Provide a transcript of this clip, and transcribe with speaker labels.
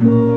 Speaker 1: you